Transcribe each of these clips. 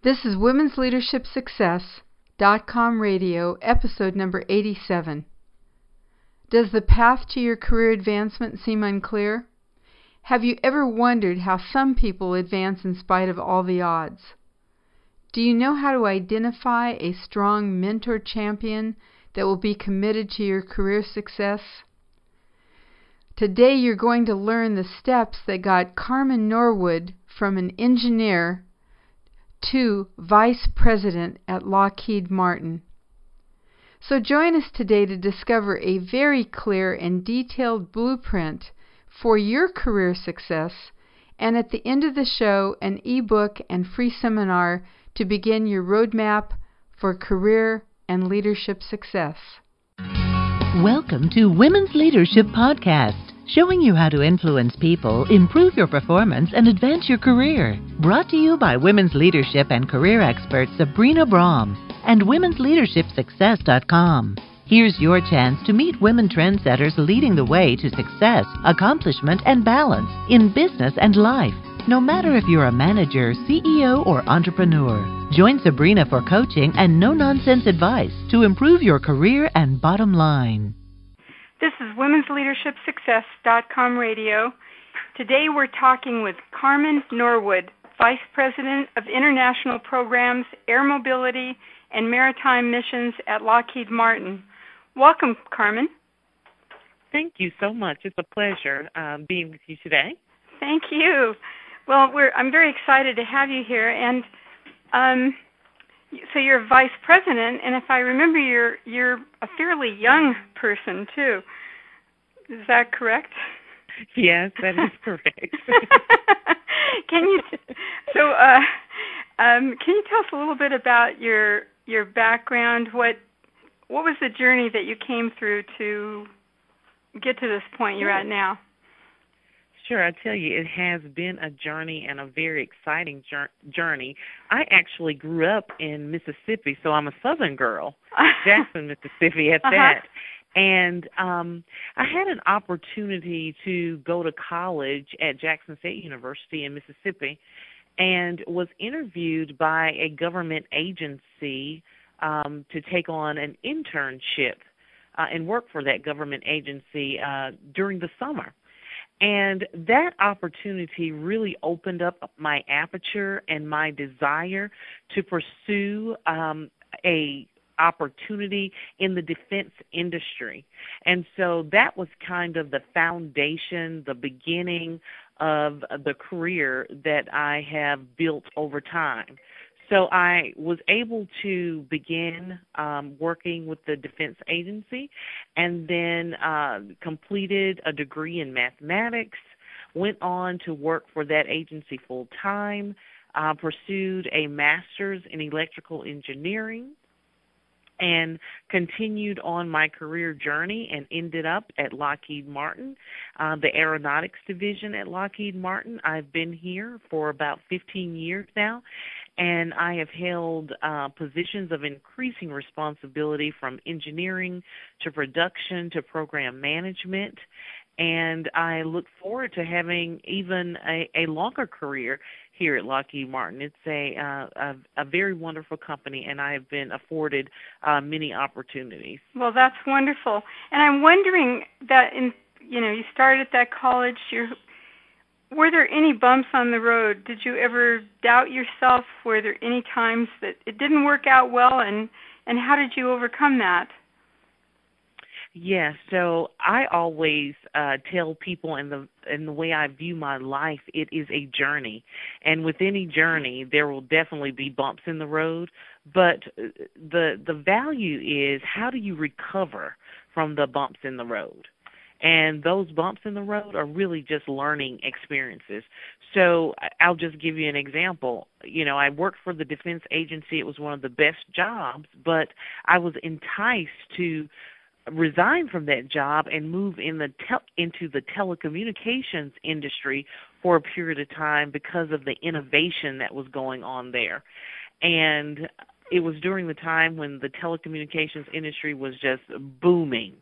This is Women's Leadership Success.com radio, episode number 87. Does the path to your career advancement seem unclear? Have you ever wondered how some people advance in spite of all the odds? Do you know how to identify a strong mentor champion that will be committed to your career success? Today you're going to learn the steps that got Carmen Norwood from an engineer to Vice President at Lockheed Martin. So join us today to discover a very clear and detailed blueprint for your career success, and at the end of the show, an ebook and free seminar to begin your roadmap for career and leadership success. Welcome to Women's Leadership Podcast showing you how to influence people, improve your performance, and advance your career. Brought to you by women's leadership and career expert Sabrina Braham and womensleadershipsuccess.com. Here's your chance to meet women trendsetters leading the way to success, accomplishment, and balance in business and life. No matter if you're a manager, CEO, or entrepreneur, join Sabrina for coaching and no nonsense advice to improve your career and bottom line. This is Women's Leadership Success.com radio. Today we're talking with Carmen Norwood, Vice President of International Programs, Air Mobility, and Maritime Missions at Lockheed Martin. Welcome, Carmen. Thank you so much. It's a pleasure um, being with you today. Thank you. Well, I'm very excited to have you here, and um, so you're vice president, and if I remember, you're you're a fairly young person too. Is that correct? Yes, that is correct. can you so uh, um, can you tell us a little bit about your your background? What what was the journey that you came through to get to this point you're at now? Sure, I tell you, it has been a journey and a very exciting journey. I actually grew up in Mississippi, so I'm a Southern girl, Jackson, Mississippi, at uh-huh. that. And um I had an opportunity to go to college at Jackson State University in Mississippi, and was interviewed by a government agency um to take on an internship uh, and work for that government agency uh, during the summer. And that opportunity really opened up my aperture and my desire to pursue um, a opportunity in the defense industry. And so that was kind of the foundation, the beginning of the career that I have built over time. So I was able to begin um, working with the Defense Agency and then uh, completed a degree in mathematics, went on to work for that agency full time, uh, pursued a master's in electrical engineering, and continued on my career journey and ended up at Lockheed Martin, uh, the aeronautics division at Lockheed Martin. I've been here for about 15 years now, and I have held uh, positions of increasing responsibility from engineering to production to program management. And I look forward to having even a, a longer career here at Lockheed Martin. It's a, uh, a, a very wonderful company, and I have been afforded uh, many opportunities. Well, that's wonderful. And I'm wondering that in you know you started at that college. You're were there any bumps on the road? Did you ever doubt yourself? Were there any times that it didn't work out well, and and how did you overcome that? Yes, so I always uh tell people in the in the way I view my life, it is a journey. And with any journey, there will definitely be bumps in the road, but uh, the the value is how do you recover from the bumps in the road? And those bumps in the road are really just learning experiences. So I'll just give you an example. You know, I worked for the defense agency. It was one of the best jobs, but I was enticed to resign from that job and move in the tel- into the telecommunications industry for a period of time because of the innovation that was going on there. And it was during the time when the telecommunications industry was just booming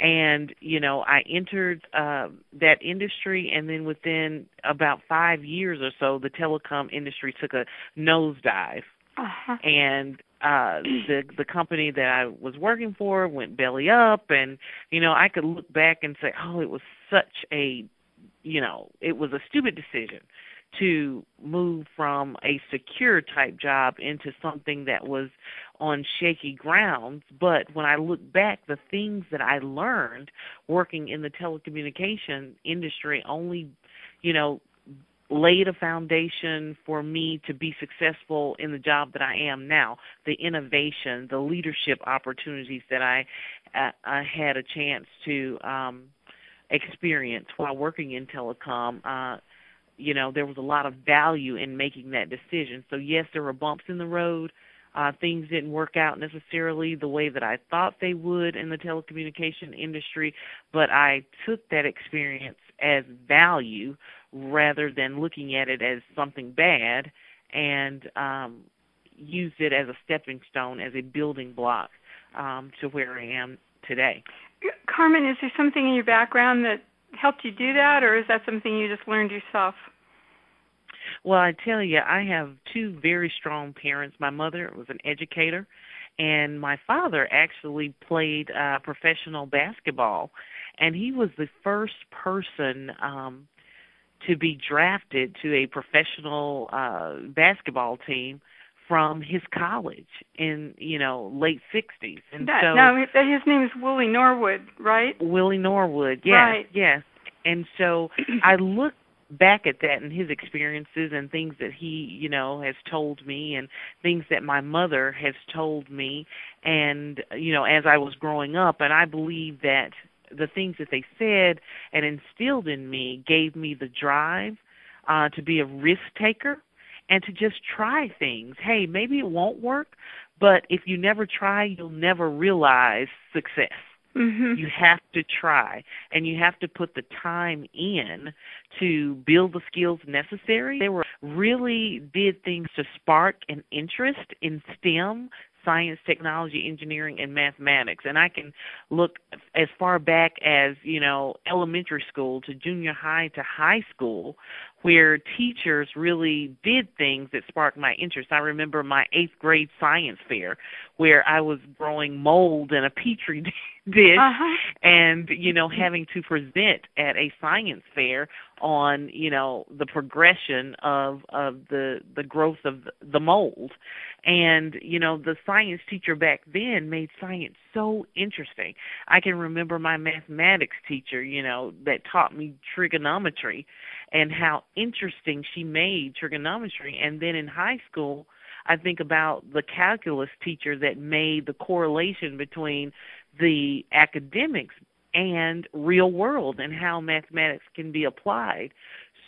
and you know I entered uh, that industry, and then within about five years or so, the telecom industry took a nosedive, uh-huh. and uh the the company that I was working for went belly up and you know I could look back and say oh it was such a you know it was a stupid decision to move from a secure type job into something that was on shaky grounds. But when I look back, the things that I learned working in the telecommunication industry only, you know, laid a foundation for me to be successful in the job that I am now. The innovation, the leadership opportunities that I uh, I had a chance to um experience while working in telecom uh you know there was a lot of value in making that decision so yes there were bumps in the road uh things didn't work out necessarily the way that I thought they would in the telecommunication industry but I took that experience as value rather than looking at it as something bad and um used it as a stepping stone as a building block um to where I am today. Carmen, is there something in your background that helped you do that, or is that something you just learned yourself? Well, I tell you, I have two very strong parents. My mother was an educator, and my father actually played uh, professional basketball, and he was the first person um, to be drafted to a professional uh, basketball team from his college in you know late sixties and that, so now his name is Willie Norwood, right? Willie Norwood, yes, right. yes. And so I look back at that and his experiences and things that he you know has told me and things that my mother has told me and you know as I was growing up and I believe that the things that they said and instilled in me gave me the drive uh to be a risk taker and to just try things. Hey, maybe it won't work, but if you never try, you'll never realize success. Mm-hmm. You have to try and you have to put the time in to build the skills necessary. They were really did things to spark an interest in STEM, science, technology, engineering, and mathematics. And I can look as far back as, you know, elementary school to junior high to high school where teachers really did things that sparked my interest. I remember my eighth grade science fair where I was growing mold in a petri dish uh-huh. and, you know, having to present at a science fair on you know the progression of of the the growth of the mold and you know the science teacher back then made science so interesting i can remember my mathematics teacher you know that taught me trigonometry and how interesting she made trigonometry and then in high school i think about the calculus teacher that made the correlation between the academics and real world and how mathematics can be applied.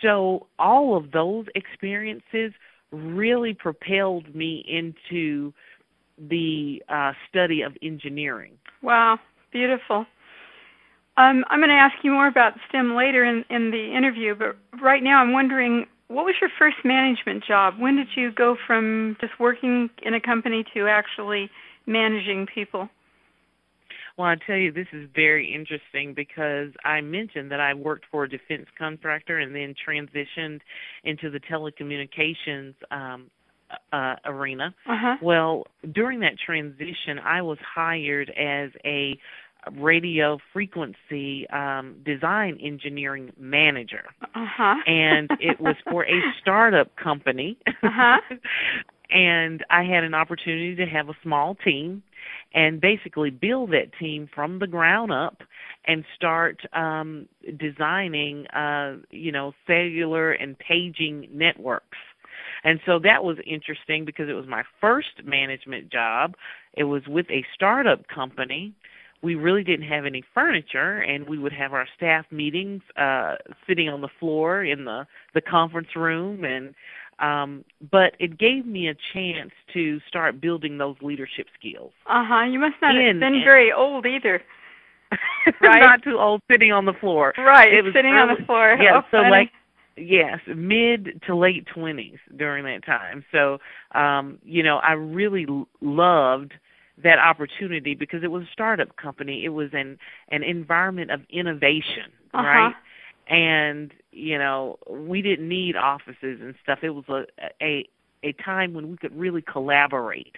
So all of those experiences really propelled me into the uh, study of engineering. Wow, beautiful. Um, I'm going to ask you more about STEM later in, in the interview, but right now I'm wondering what was your first management job? When did you go from just working in a company to actually managing people? Well, I tell you, this is very interesting because I mentioned that I worked for a defense contractor and then transitioned into the telecommunications um, uh, arena. Uh-huh. Well, during that transition, I was hired as a radio frequency um, design engineering manager. Uh-huh. and it was for a startup company. Uh-huh. and I had an opportunity to have a small team and basically build that team from the ground up and start um designing uh you know cellular and paging networks and so that was interesting because it was my first management job it was with a startup company we really didn't have any furniture and we would have our staff meetings uh sitting on the floor in the the conference room and um, but it gave me a chance to start building those leadership skills. Uh huh. You must not In- have been very old either. Right. Not too old, sitting on the floor. Right. It was sitting on the floor. Yeah, oh, so funny. like yes, mid to late twenties during that time. So, um, you know, I really l- loved that opportunity because it was a startup company. It was an an environment of innovation, uh-huh. right? And you know, we didn't need offices and stuff. It was a a a time when we could really collaborate.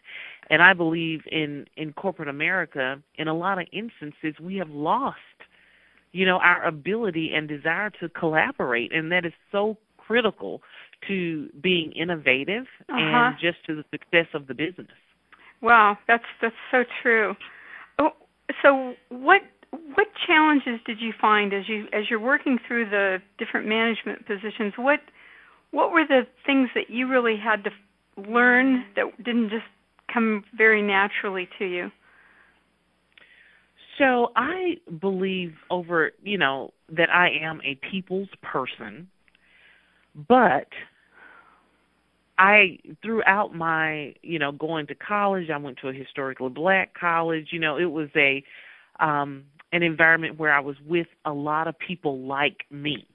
And I believe in in corporate America, in a lot of instances, we have lost, you know, our ability and desire to collaborate, and that is so critical to being innovative uh-huh. and just to the success of the business. Wow, that's that's so true. Oh, so what what challenges did you find as you as you're working through the different management positions? What what were the things that you really had to learn that didn't just come very naturally to you? So I believe over, you know, that I am a people's person, but I throughout my, you know, going to college, I went to a historically black college, you know, it was a um an environment where I was with a lot of people like me.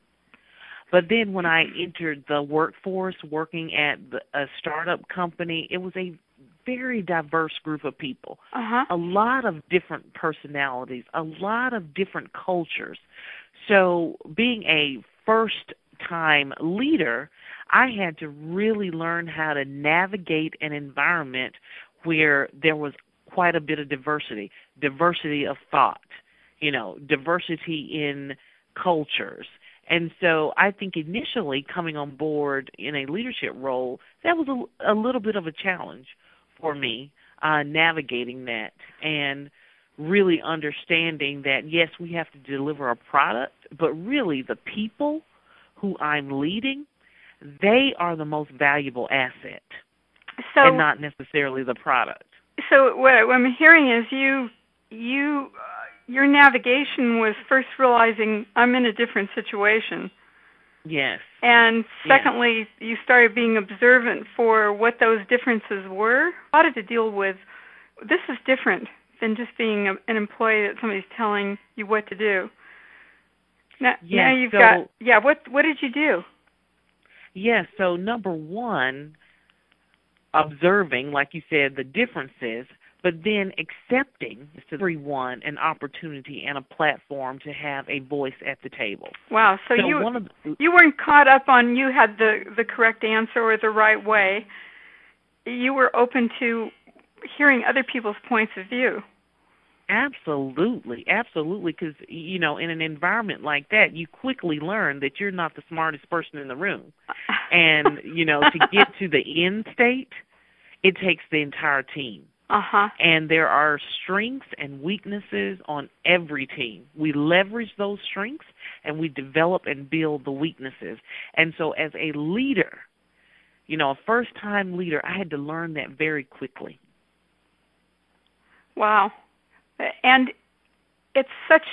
But then when I entered the workforce working at the, a startup company, it was a very diverse group of people. Uh-huh. A lot of different personalities, a lot of different cultures. So being a first time leader, I had to really learn how to navigate an environment where there was quite a bit of diversity, diversity of thought, you know, diversity in cultures. And so I think initially coming on board in a leadership role, that was a, a little bit of a challenge for me, uh, navigating that and really understanding that yes, we have to deliver a product, but really the people who I'm leading, they are the most valuable asset, so, and not necessarily the product. So what I'm hearing is you you uh, your navigation was first realizing I'm in a different situation. Yes. And secondly, yes. you started being observant for what those differences were. How did to deal with this is different than just being a, an employee that somebody's telling you what to do. Now, yes, now you've so, got yeah. What what did you do? Yes. Yeah, so number one, observing, like you said, the differences, but then accepting to everyone an opportunity and a platform to have a voice at the table. Wow. So, so you the, you weren't caught up on you had the the correct answer or the right way. You were open to hearing other people's points of view. Absolutely, absolutely. Because you know, in an environment like that, you quickly learn that you're not the smartest person in the room, and you know, to get to the end state, it takes the entire team. Uh-huh. And there are strengths and weaknesses on every team. We leverage those strengths and we develop and build the weaknesses. And so, as a leader, you know, a first time leader, I had to learn that very quickly. Wow and it's such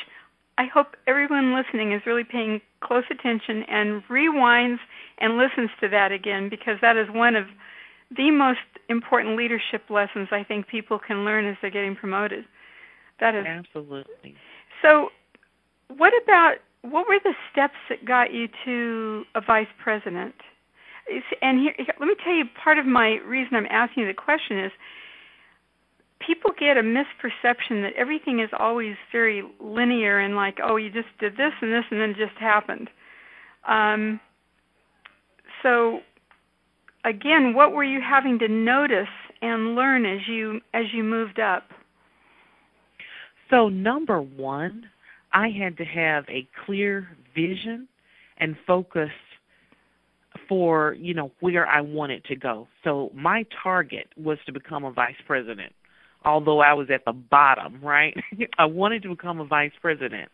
I hope everyone listening is really paying close attention and rewinds and listens to that again because that is one of the most important leadership lessons I think people can learn as they're getting promoted. That is absolutely. So, what about what were the steps that got you to a vice president? And here, let me tell you, part of my reason I'm asking you the question is people get a misperception that everything is always very linear and like, oh, you just did this and this and then it just happened. Um, so again, what were you having to notice and learn as you as you moved up? So number one, I had to have a clear vision and focus for you know where I wanted to go. So my target was to become a vice president although I was at the bottom, right? I wanted to become a vice president.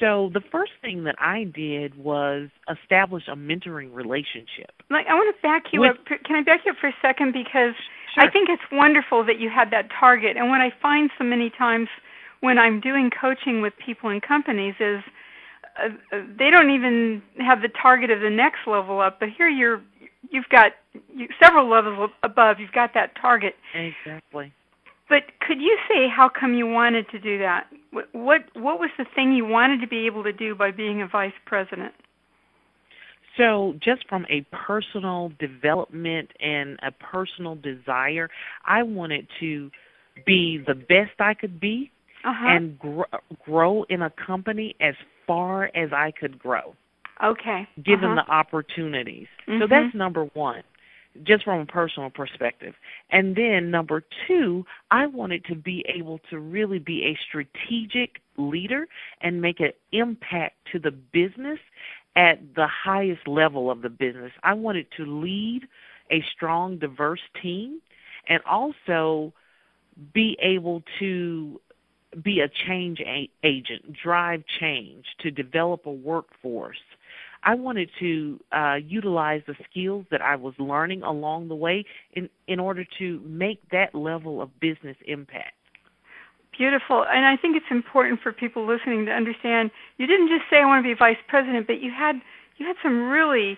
So the first thing that I did was establish a mentoring relationship. Like I want to back you With, up. Can I back you up for a second because sure. I think it's wonderful that you had that target. And what I find so many times when I'm doing coaching with people in companies is uh, they don't even have the target of the next level up, but here you're you've got you, several levels above. You've got that target. Exactly. But could you say how come you wanted to do that? What what, what was the thing you wanted to be able to do by being a vice president? So, just from a personal development and a personal desire, I wanted to be the best I could be uh-huh. and gr- grow in a company as far as I could grow. Okay. Given uh-huh. the opportunities. Mm-hmm. So that's number 1 just from a personal perspective. And then number two, I wanted to be able to really be a strategic leader and make an impact to the business at the highest level of the business. I wanted to lead a strong, diverse team and also be able to be a change agent, drive change, to develop a workforce I wanted to uh, utilize the skills that I was learning along the way in in order to make that level of business impact. Beautiful, and I think it's important for people listening to understand. You didn't just say I want to be vice president, but you had you had some really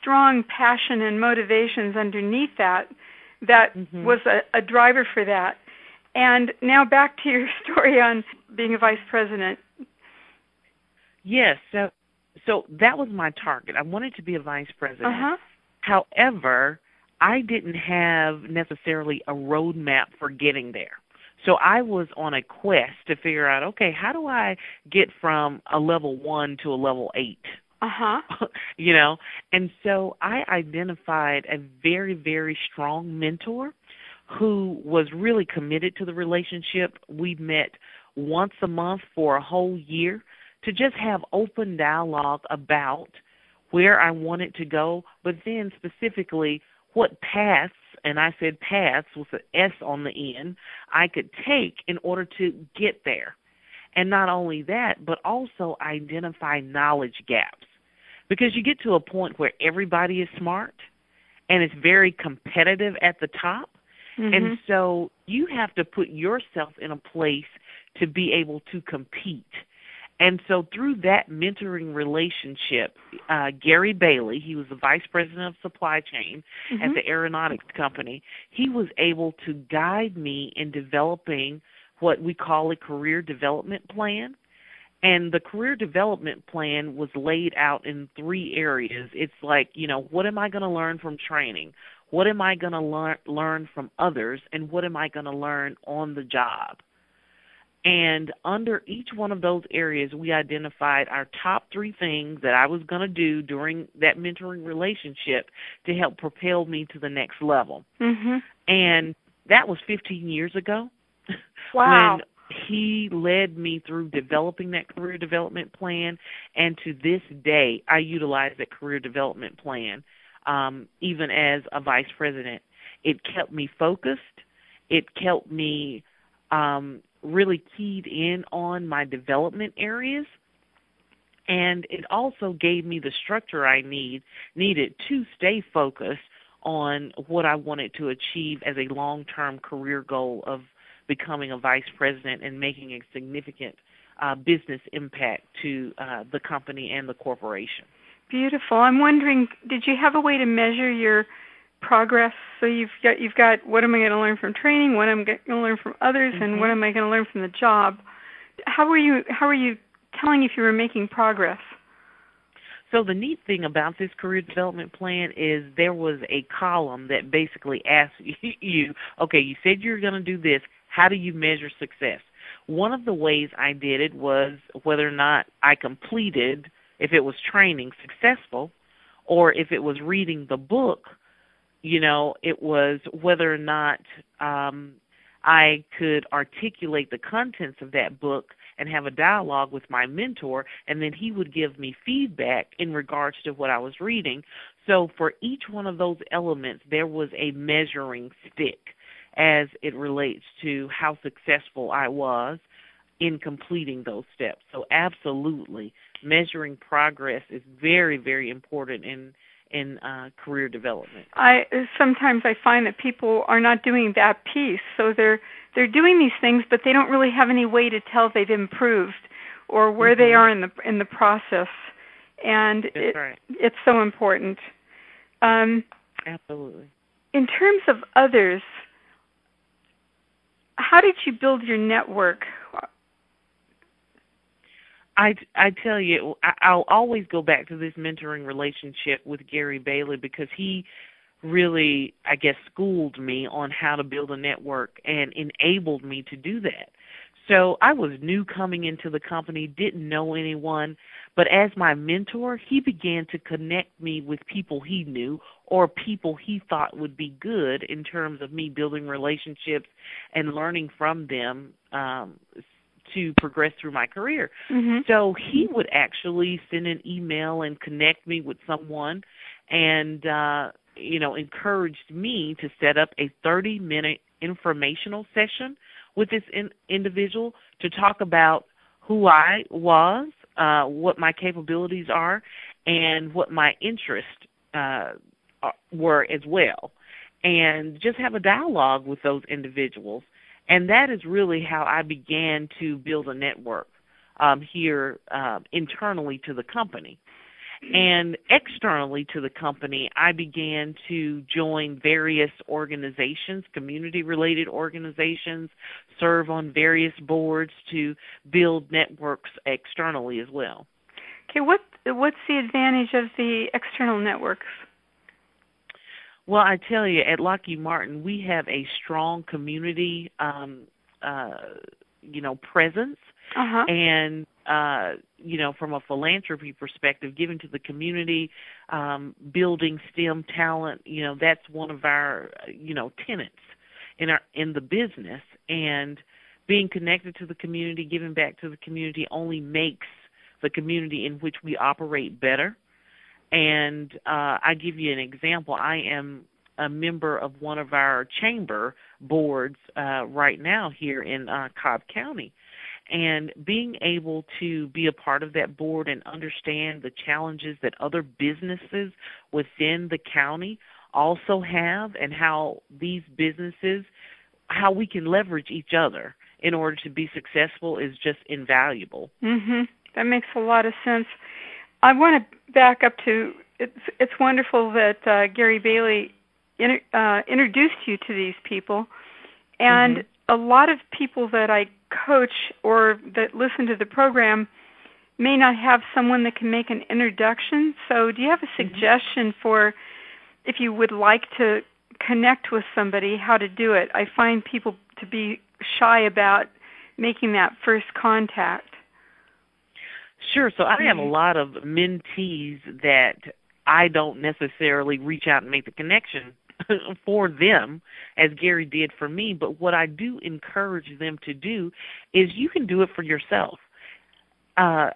strong passion and motivations underneath that that mm-hmm. was a, a driver for that. And now back to your story on being a vice president. Yes, so so that was my target. I wanted to be a vice president. Uh-huh. However, I didn't have necessarily a roadmap for getting there. So I was on a quest to figure out, okay, how do I get from a level 1 to a level 8? Uh-huh. you know, and so I identified a very very strong mentor who was really committed to the relationship. We met once a month for a whole year to just have open dialogue about where I wanted to go, but then specifically what paths, and I said paths with an S on the end, I could take in order to get there. And not only that, but also identify knowledge gaps. Because you get to a point where everybody is smart and it's very competitive at the top. Mm-hmm. And so you have to put yourself in a place to be able to compete and so through that mentoring relationship, uh, Gary Bailey, he was the vice president of supply chain mm-hmm. at the aeronautics company, he was able to guide me in developing what we call a career development plan. And the career development plan was laid out in three areas. It's like, you know, what am I going to learn from training? What am I going to learn learn from others? And what am I going to learn on the job? And under each one of those areas, we identified our top three things that I was going to do during that mentoring relationship to help propel me to the next level. Mm-hmm. And that was 15 years ago. Wow. when he led me through developing that career development plan. And to this day, I utilize that career development plan um, even as a vice president. It kept me focused, it kept me um, really keyed in on my development areas and it also gave me the structure I need needed to stay focused on what I wanted to achieve as a long-term career goal of becoming a vice president and making a significant uh, business impact to uh, the company and the corporation. Beautiful. I'm wondering, did you have a way to measure your progress. So you've got you've got what am I going to learn from training, what am I going to learn from others, mm-hmm. and what am I going to learn from the job. How were you how were you telling if you were making progress? So the neat thing about this career development plan is there was a column that basically asked you, okay, you said you're going to do this. How do you measure success? One of the ways I did it was whether or not I completed, if it was training, successful, or if it was reading the book, you know, it was whether or not um, I could articulate the contents of that book and have a dialogue with my mentor, and then he would give me feedback in regards to what I was reading. So for each one of those elements, there was a measuring stick as it relates to how successful I was in completing those steps. So absolutely, measuring progress is very, very important in in uh, career development. I sometimes I find that people are not doing that piece, so they're they're doing these things, but they don't really have any way to tell they've improved or where mm-hmm. they are in the in the process, and it, right. it's so important. Um, Absolutely. In terms of others, how did you build your network? I I tell you, I, I'll always go back to this mentoring relationship with Gary Bailey because he really, I guess, schooled me on how to build a network and enabled me to do that. So I was new coming into the company, didn't know anyone, but as my mentor, he began to connect me with people he knew or people he thought would be good in terms of me building relationships and learning from them um, to progress through my career. Mm-hmm. So he would actually send an email and connect me with someone and uh you know encouraged me to set up a 30 minute informational session with this in, individual to talk about who I was, uh what my capabilities are and what my interests uh were as well and just have a dialogue with those individuals and that is really how I began to build a network um, here uh, internally to the company. And externally to the company, I began to join various organizations, community related organizations, serve on various boards to build networks externally as well. Okay, what what's the advantage of the external networks? Well, I tell you, at Lockheed Martin, we have a strong community, um, uh, you know, presence, uh-huh. and uh, you know, from a philanthropy perspective, giving to the community, um, building STEM talent. You know, that's one of our, you know, tenets in our in the business, and being connected to the community, giving back to the community, only makes the community in which we operate better. And uh, I give you an example. I am a member of one of our chamber boards uh, right now here in uh, Cobb County. And being able to be a part of that board and understand the challenges that other businesses within the county also have, and how these businesses, how we can leverage each other in order to be successful, is just invaluable. Mhm. That makes a lot of sense. I want to back up to it's it's wonderful that uh, Gary Bailey inter, uh, introduced you to these people, and mm-hmm. a lot of people that I coach or that listen to the program may not have someone that can make an introduction. So, do you have a Mm-hmm. suggestion mm-hmm. for if you would like to connect with somebody, how to do it? I find people to be shy about making that first contact. Sure. So I have a Mm-hmm. lot of mentees that I don't necessarily reach out and make the connection for them as Gary did for me, but what I do encourage them to do is you can do it for yourself. Uh,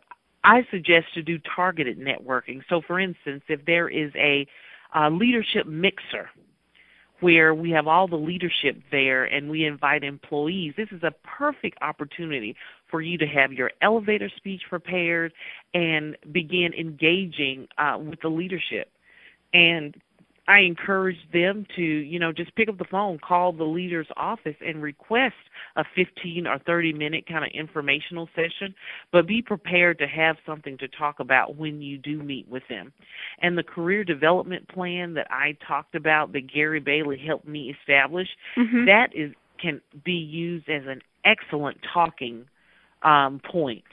I suggest to do targeted networking. So, for instance, if there is a, a leadership mixer where we have all the leadership there and we invite employees, this is a perfect opportunity for you to have your elevator speech prepared and begin engaging uh, with the leadership. And I encourage them to, you know, just pick up the phone, call the leader's office, and request a 15 or 30 minute kind of informational session. But be prepared to have something to talk about when you do meet with them. And the career development plan that I talked about, that Gary Bailey helped me establish, mm-hmm. that is can be used as an excellent talking um, point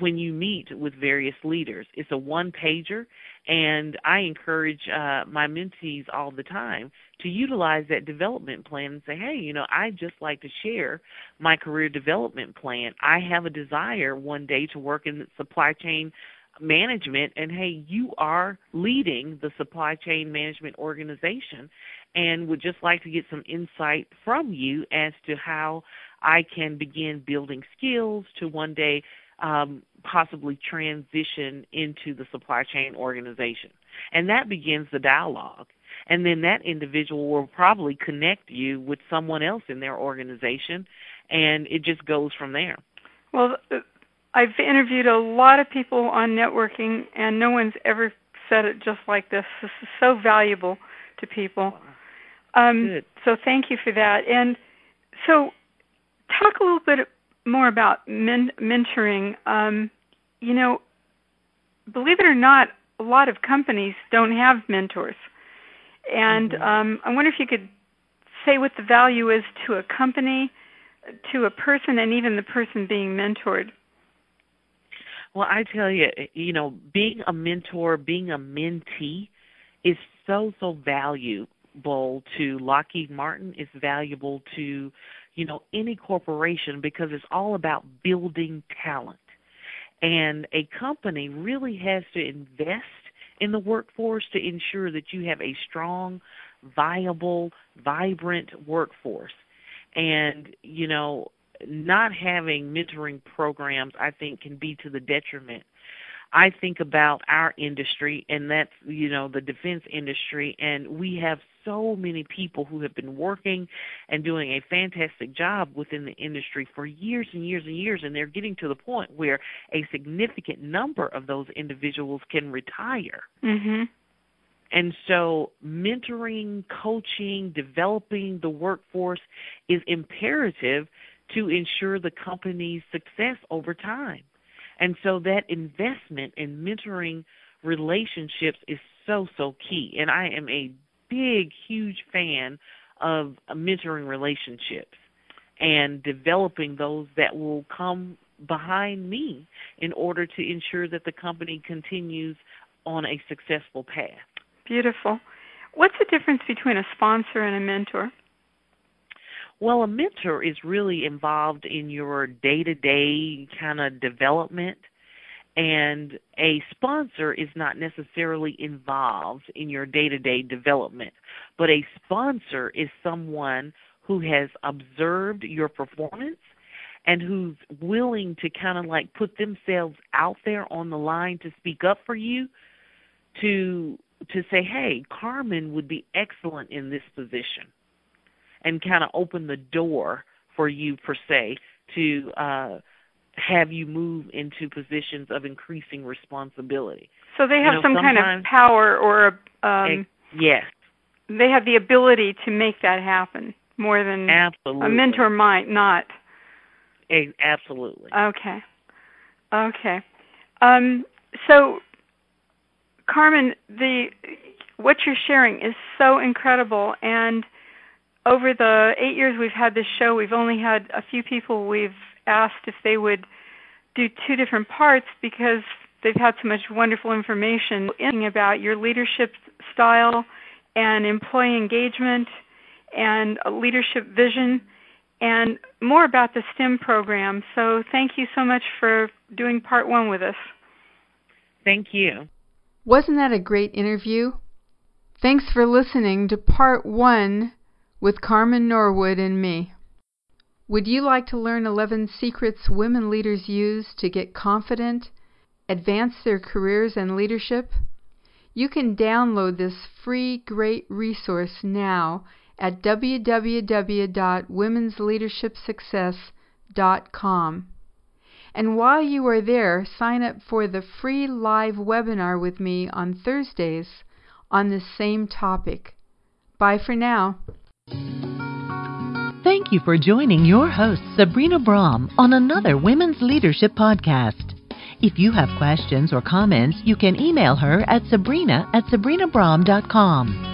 when you meet with various leaders. It's a one pager, and I encourage uh, my mentees all the time to utilize that development plan and say, hey, you know, I just like to share my career development plan. I have a desire one day to work in supply chain management and hey you are leading the supply chain management organization and would just like to get some insight from you as to how I can begin building skills to one day um, possibly transition into the supply chain organization. And that begins the dialogue. And then that individual will probably connect you with someone else in their organization, and it just goes from there. Well, I've interviewed a lot of people on networking, and no one's ever said it just like this. This is so valuable to people. Um, So thank you for that. And so, talk a little bit more about men- mentoring. Um, you know, believe it or not, a lot of companies don't have mentors. And mm-hmm. um, I wonder if you could say what the value is to a company, to a person, and even the person being mentored. Well, I tell you, you know, being a mentor, being a mentee is so so value to Lockheed Martin. It's valuable to, you know, any corporation because it's all about building talent. And a company really has to invest in the workforce to ensure that you have a strong, viable, vibrant workforce. And, you know, not having mentoring programs, I think, can be to the detriment I think about our industry, and that's you know the defense industry, and we have so many people who have been working and doing a fantastic job within the industry for years and years and years, and they're getting to the point where a significant number of those individuals can retire. Mhm. And so, mentoring, coaching, developing the workforce is imperative to ensure the company's success over time. And so that investment in mentoring relationships is so, so key. And I am a big, huge fan of mentoring relationships and developing those that will come behind me in order to ensure that the company continues on a successful path. Beautiful. What's the difference between a sponsor and a mentor? Well, a mentor is really involved in your day to day kind of development, and a sponsor is not necessarily involved in your day to day development. But a sponsor is someone who has observed your performance and who's willing to kind of like put themselves out there on the line to speak up for you to to say hey carmen would be excellent in this position and kind of open the door for you per se to uh have you move into positions of increasing responsibility. So they have you know, some kind of power or um yes. They have the ability to make that happen more than absolutely. a mentor might not. Absolutely. Okay. Okay. Um so Carmen, the what you're sharing is so incredible and over the eight years we've had this show, we've only had a few people we've asked if they would do two different parts because they've had so much wonderful information about your leadership style and employee engagement and leadership vision and more about the STEM program. So thank you so much for doing part one with us. Thank you. Wasn't that a great interview? Thanks for listening to part one with Carmen Norwood and me. Would you like to learn 11 secrets women leaders use to get confident, advance their careers and leadership? You can download this free great resource now at www.womensleadershipsuccess.com. And while you are there, sign up for the free live webinar with me on Thursdays on this same topic. Bye for now. Thank you for joining your host, Sabrina Braham, on another Women's Leadership Podcast. If you have questions or comments, you can email her at sabrina at sabrinabraham.com.